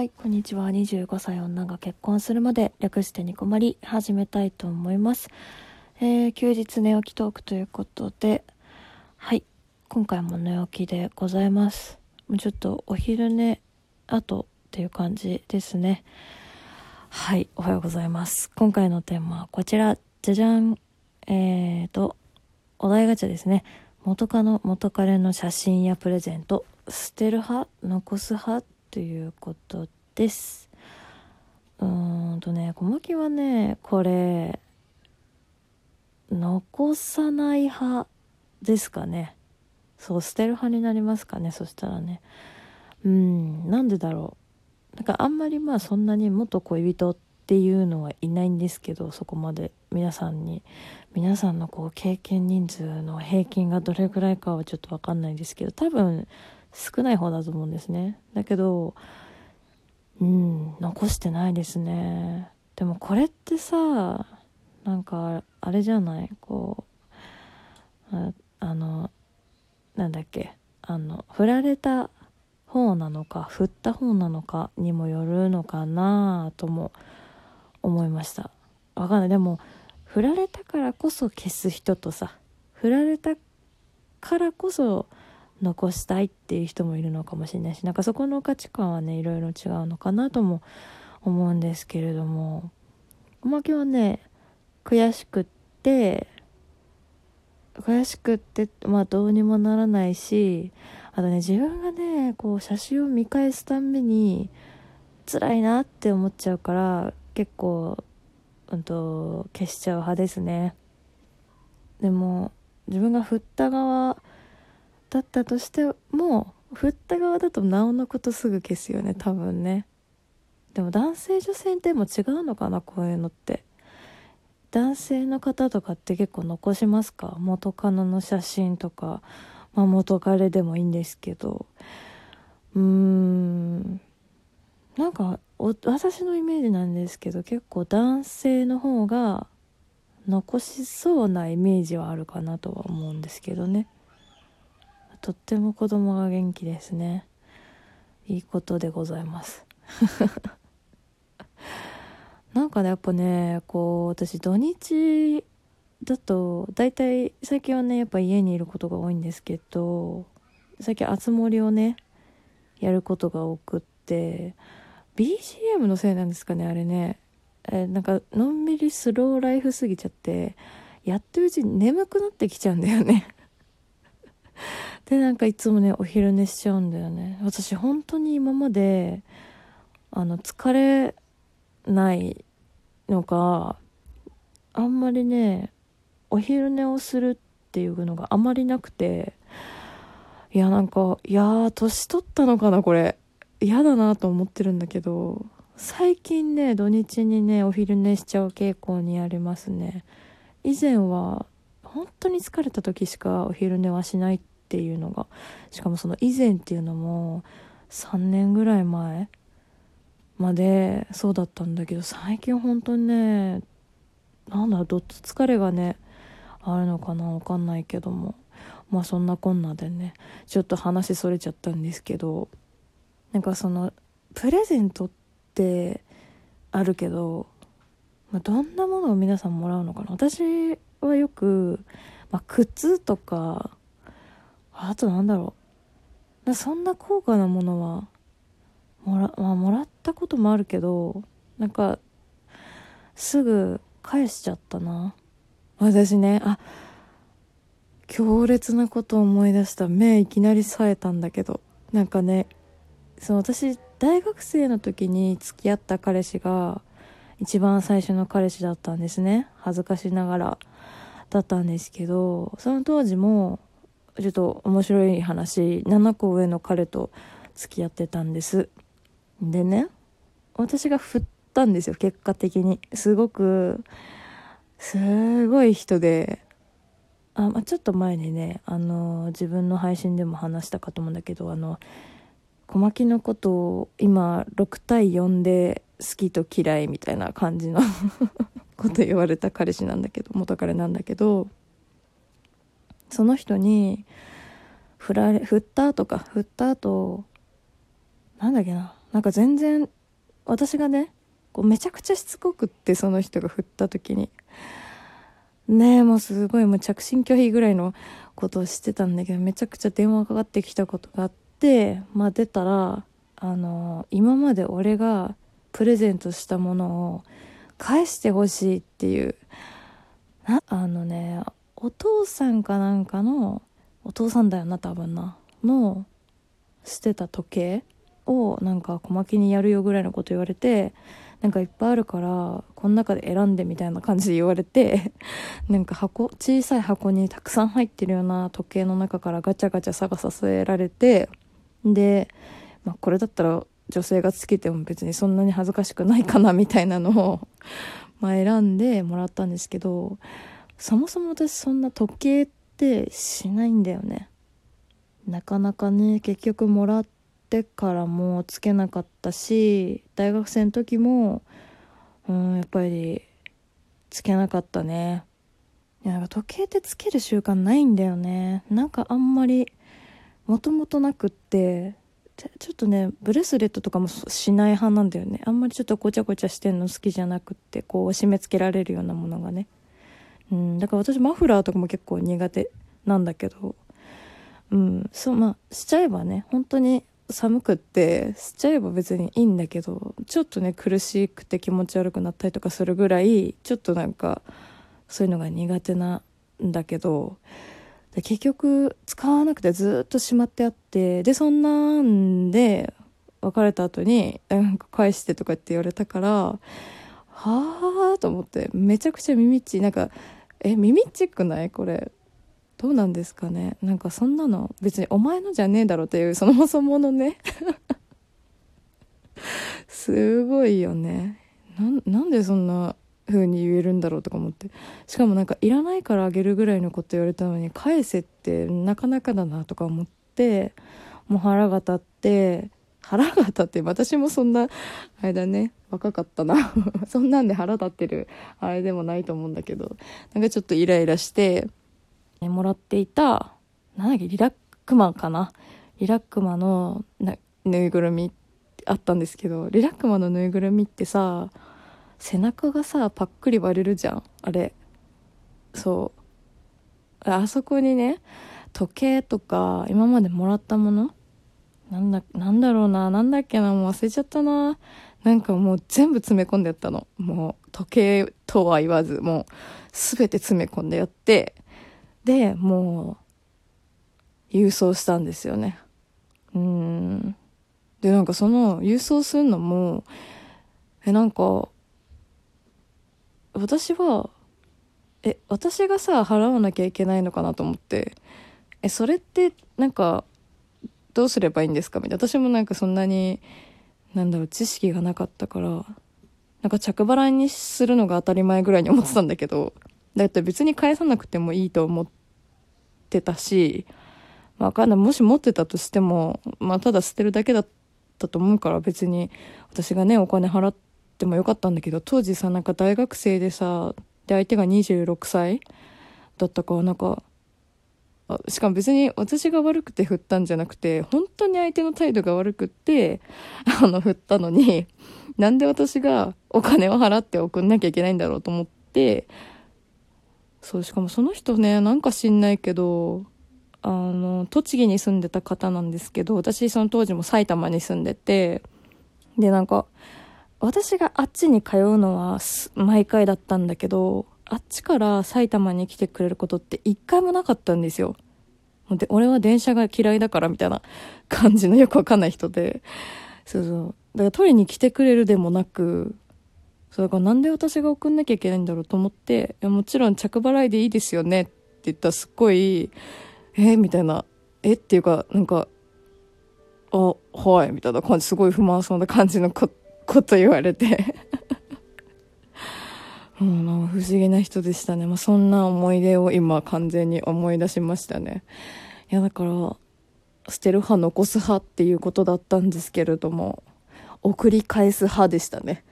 はい、こんにちは。25歳女が結婚するまで略してニコマリ始めたいと思います。えー、休日寝起きトークということで、はい、今回も寝起きでございます。もうちょっとお昼寝後っていう感じですね。はい、おはようございます。今回のテーマはこちら、じゃじゃん。えーと、お題ガチャですね。元カノ、元彼の写真やプレゼント、捨てる派？残す派？ということです。うーんとね、小牧はね、これ、残さない派ですかね。そう、捨てる派になりますかね、そしたらね。うん、なんでだろう。なんかあんまりまあそんなに元恋人っていうのはいないんですけど、そこまで皆さんに、皆さんのこう経験人数の平均がどれくらいかはちょっとわかんないですけど、多分、少ない方だと思うんですね。だけどうん残してないですね。でもこれってさなんかあれじゃない？こうああのなんだっけ？あの振られた方なのか振った方なのかにもよるのかなとも思いました。わかんない。でも振られたからこそ消す人とさ振られたからこそ残したいっていう人もいるのかもしれないしなんかそこの価値観はねいろいろ違うのかなとも思うんですけれどもおまけはね悔しくって悔しくってまあどうにもならないしあとね自分がねこう写真を見返すたんびに辛いなって思っちゃうから結構うんと消しちゃう派ですね。でも自分が振った側だったとしても振った側だとなおのことすぐ消すよね多分ね。でも男性女性でも違うのかなこういうのって。男性の方とかって結構残しますか？元カノの写真とか、まあ、元彼でもいいんですけど。うーん。なんか私のイメージなんですけど結構男性の方が残しそうなイメージはあるかなとは思うんですけどねとっても子供が元気ですね。いいことでございます。なんかねやっぱねこう私土日だと大体最近はねやっぱ家にいることが多いんですけど最近熱盛をねやることが多くって BGM のせいなんですかねあれね。えなんかのんびりスローライフすぎちゃってやってるうちに眠くなってきちゃうんだよね。でなんかいつもねお昼寝しちゃうんだよね。私本当に今まであの疲れないのがあんまりねお昼寝をするっていうのがあまりなくていやなんかいやー年取ったのかなこれ。嫌だなと思ってるんだけど最近ね土日にねお昼寝しちゃう傾向にありますね。以前は本当に疲れた時しかお昼寝はしないっていうのがしかもその以前っていうのも3年ぐらい前までそうだったんだけど最近本当にねなんだどっと疲れがねあるのかなわかんないけども。まあそんなこんなでねちょっと話それちゃったんですけどなんかそのプレゼントってあるけど、まあ、どんなものを皆さんもらうのかな。私はよく、まあ、靴とかあとなんだろう。そんな高価なものはもら,、まあ、もらったこともあるけどなんかすぐ返しちゃったな。私ねあ強烈なことを思い出した。目いきなり冴えたんだけど。なんかねその私大学生の時に付き合った彼氏が一番最初の彼氏だったんですね。恥ずかしながらだったんですけどその当時もちょっと面白い話7個上の彼と付き合ってたんです。でね私が振ったんですよ結果的に。すごくすごい人で。あ、まあ、ちょっと前にねあの自分の配信でも話したかと思うんだけどあの小牧のことを今6対4で好きと嫌いみたいな感じの こと言われた彼氏なんだけど元彼なんだけどその人に振られ振った後か振った後なんだっけななんか全然私がねこうめちゃくちゃしつこくってその人が振った時に。ねえもうすごいもう着信拒否ぐらいのことをしてたんだけどめちゃくちゃ電話かかってきたことがあってまあ出たらあの今まで俺がプレゼントしたものを返してほしいっていうなあのねお父さんかなんかのお父さんだよな多分な。の捨てた時計をなんか小牧にやるよぐらいのこと言われてなんかいっぱいあるからこの中で選んでみたいな感じで言われて なんか箱小さい箱にたくさん入ってるような時計の中からガチャガチャ探させられてで、まあ、これだったら女性がつけても別にそんなに恥ずかしくないかなみたいなのをま選んでもらったんですけどそもそも私そんな時計ってしないんだよね。なかなかね結局もらってからもつけなかったし大学生の時もうんやっぱりつけなかったね。いやなんか時計ってつける習慣ないんだよね。なんかあんまりもともとなくってちょっとねブレスレットとかもしない派なんだよね。あんまりちょっとごちゃごちゃしてんの好きじゃなくってこう締め付けられるようなものがね。うんだから私マフラーとかも結構苦手なんだけどうんそうまあしちゃえばね本当に寒くってしちゃえば別にいいんだけどちょっとね苦しくて気持ち悪くなったりとかするぐらいちょっとなんかそういうのが苦手なんだけどで結局使わなくてずっとしまってあってでそんなんで別れた後になんか返してとかって言われたからはあと思ってめちゃくちゃ耳っちなんかえ耳っちくない？これ。どうなんですかね？なんかそんなの別にお前のじゃねえだろっていうそもそものね。すごいよね。なんでそんな風に言えるんだろうとか思って。しかもなんかいらないからあげるぐらいのこと言われたのに返せってなかなかだなとか思ってもう腹が立って腹が立って私もそんなあれだね若かったな。そんなんで腹立ってるあれでもないと思うんだけど。なんかちょっとイライラしてもらっていたなんだっけリラックマかな。リラックマのぬいぐるみあったんですけどリラックマのぬいぐるみってさ背中がさパックリ割れるじゃん。あれ。そう。あそこにね時計とか今までもらったものなんだなんだろうななんだっけなもう忘れちゃったな。なんかもう全部詰め込んでやったの。もう時計とは言わずもう全て詰め込んでやってでもう郵送したんですよね。うん。でなんかその郵送するのもえなんか私はえ私がさ払わなきゃいけないのかなと思って。えそれってなんかどうすればいいんですか？みたいな。私もなんかそんなになんだろう知識がなかったからなんか着払いにするのが当たり前ぐらいに思ってたんだけどだって別に返さなくてもいいと思ってたし、まあ、かんない。もし持ってたとしても、まあ、ただ捨てるだけだったと思うから別に私がねお金払ってってもよかったんだけど当時さなんか大学生でさで相手が26歳だったからなんかしかも別に私が悪くて振ったんじゃなくて本当に相手の態度が悪くって あの振ったのになんで私がお金を払って送んなきゃいけないんだろうと思ってそうしかもその人ねなんか知んないけどあの栃木に住んでた方なんですけど私その当時も埼玉に住んでてでなんか私があっちに通うのは毎回だったんだけど、あっちから埼玉に来てくれることって一回もなかったんですよ。で、俺は電車が嫌いだからみたいな感じのよくわかんない人で。そうそう。だから取りに来てくれるでもなく、そうだからなんで私が送んなきゃいけないんだろうと思って、いやもちろん着払いでいいですよねって言ったらすっごい、えみたいな、えっていうか、なんか、あ、はい、みたいな感じ、すごい不満そうな感じのこと言われて、不思議な人でしたね。まあ、そんな思い出を今完全に思い出しましたね。いや、だから、捨てる派、残す派っていうことだったんですけれども、送り返す派でしたね。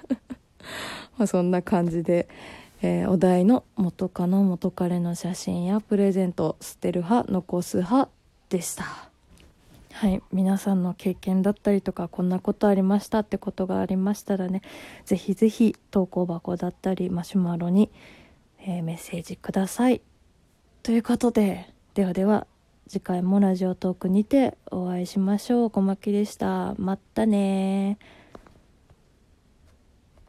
まそんな感じで、えー、お題の元カノ元彼の写真やプレゼント捨てる派残す派でした。はい皆さんの経験だったりとかこんなことありましたってことがありましたらねぜひぜひ投稿箱だったりマシュマロに、えー、メッセージください。ということでではでは次回もラジオトークにてお会いしましょう。小牧でした。またね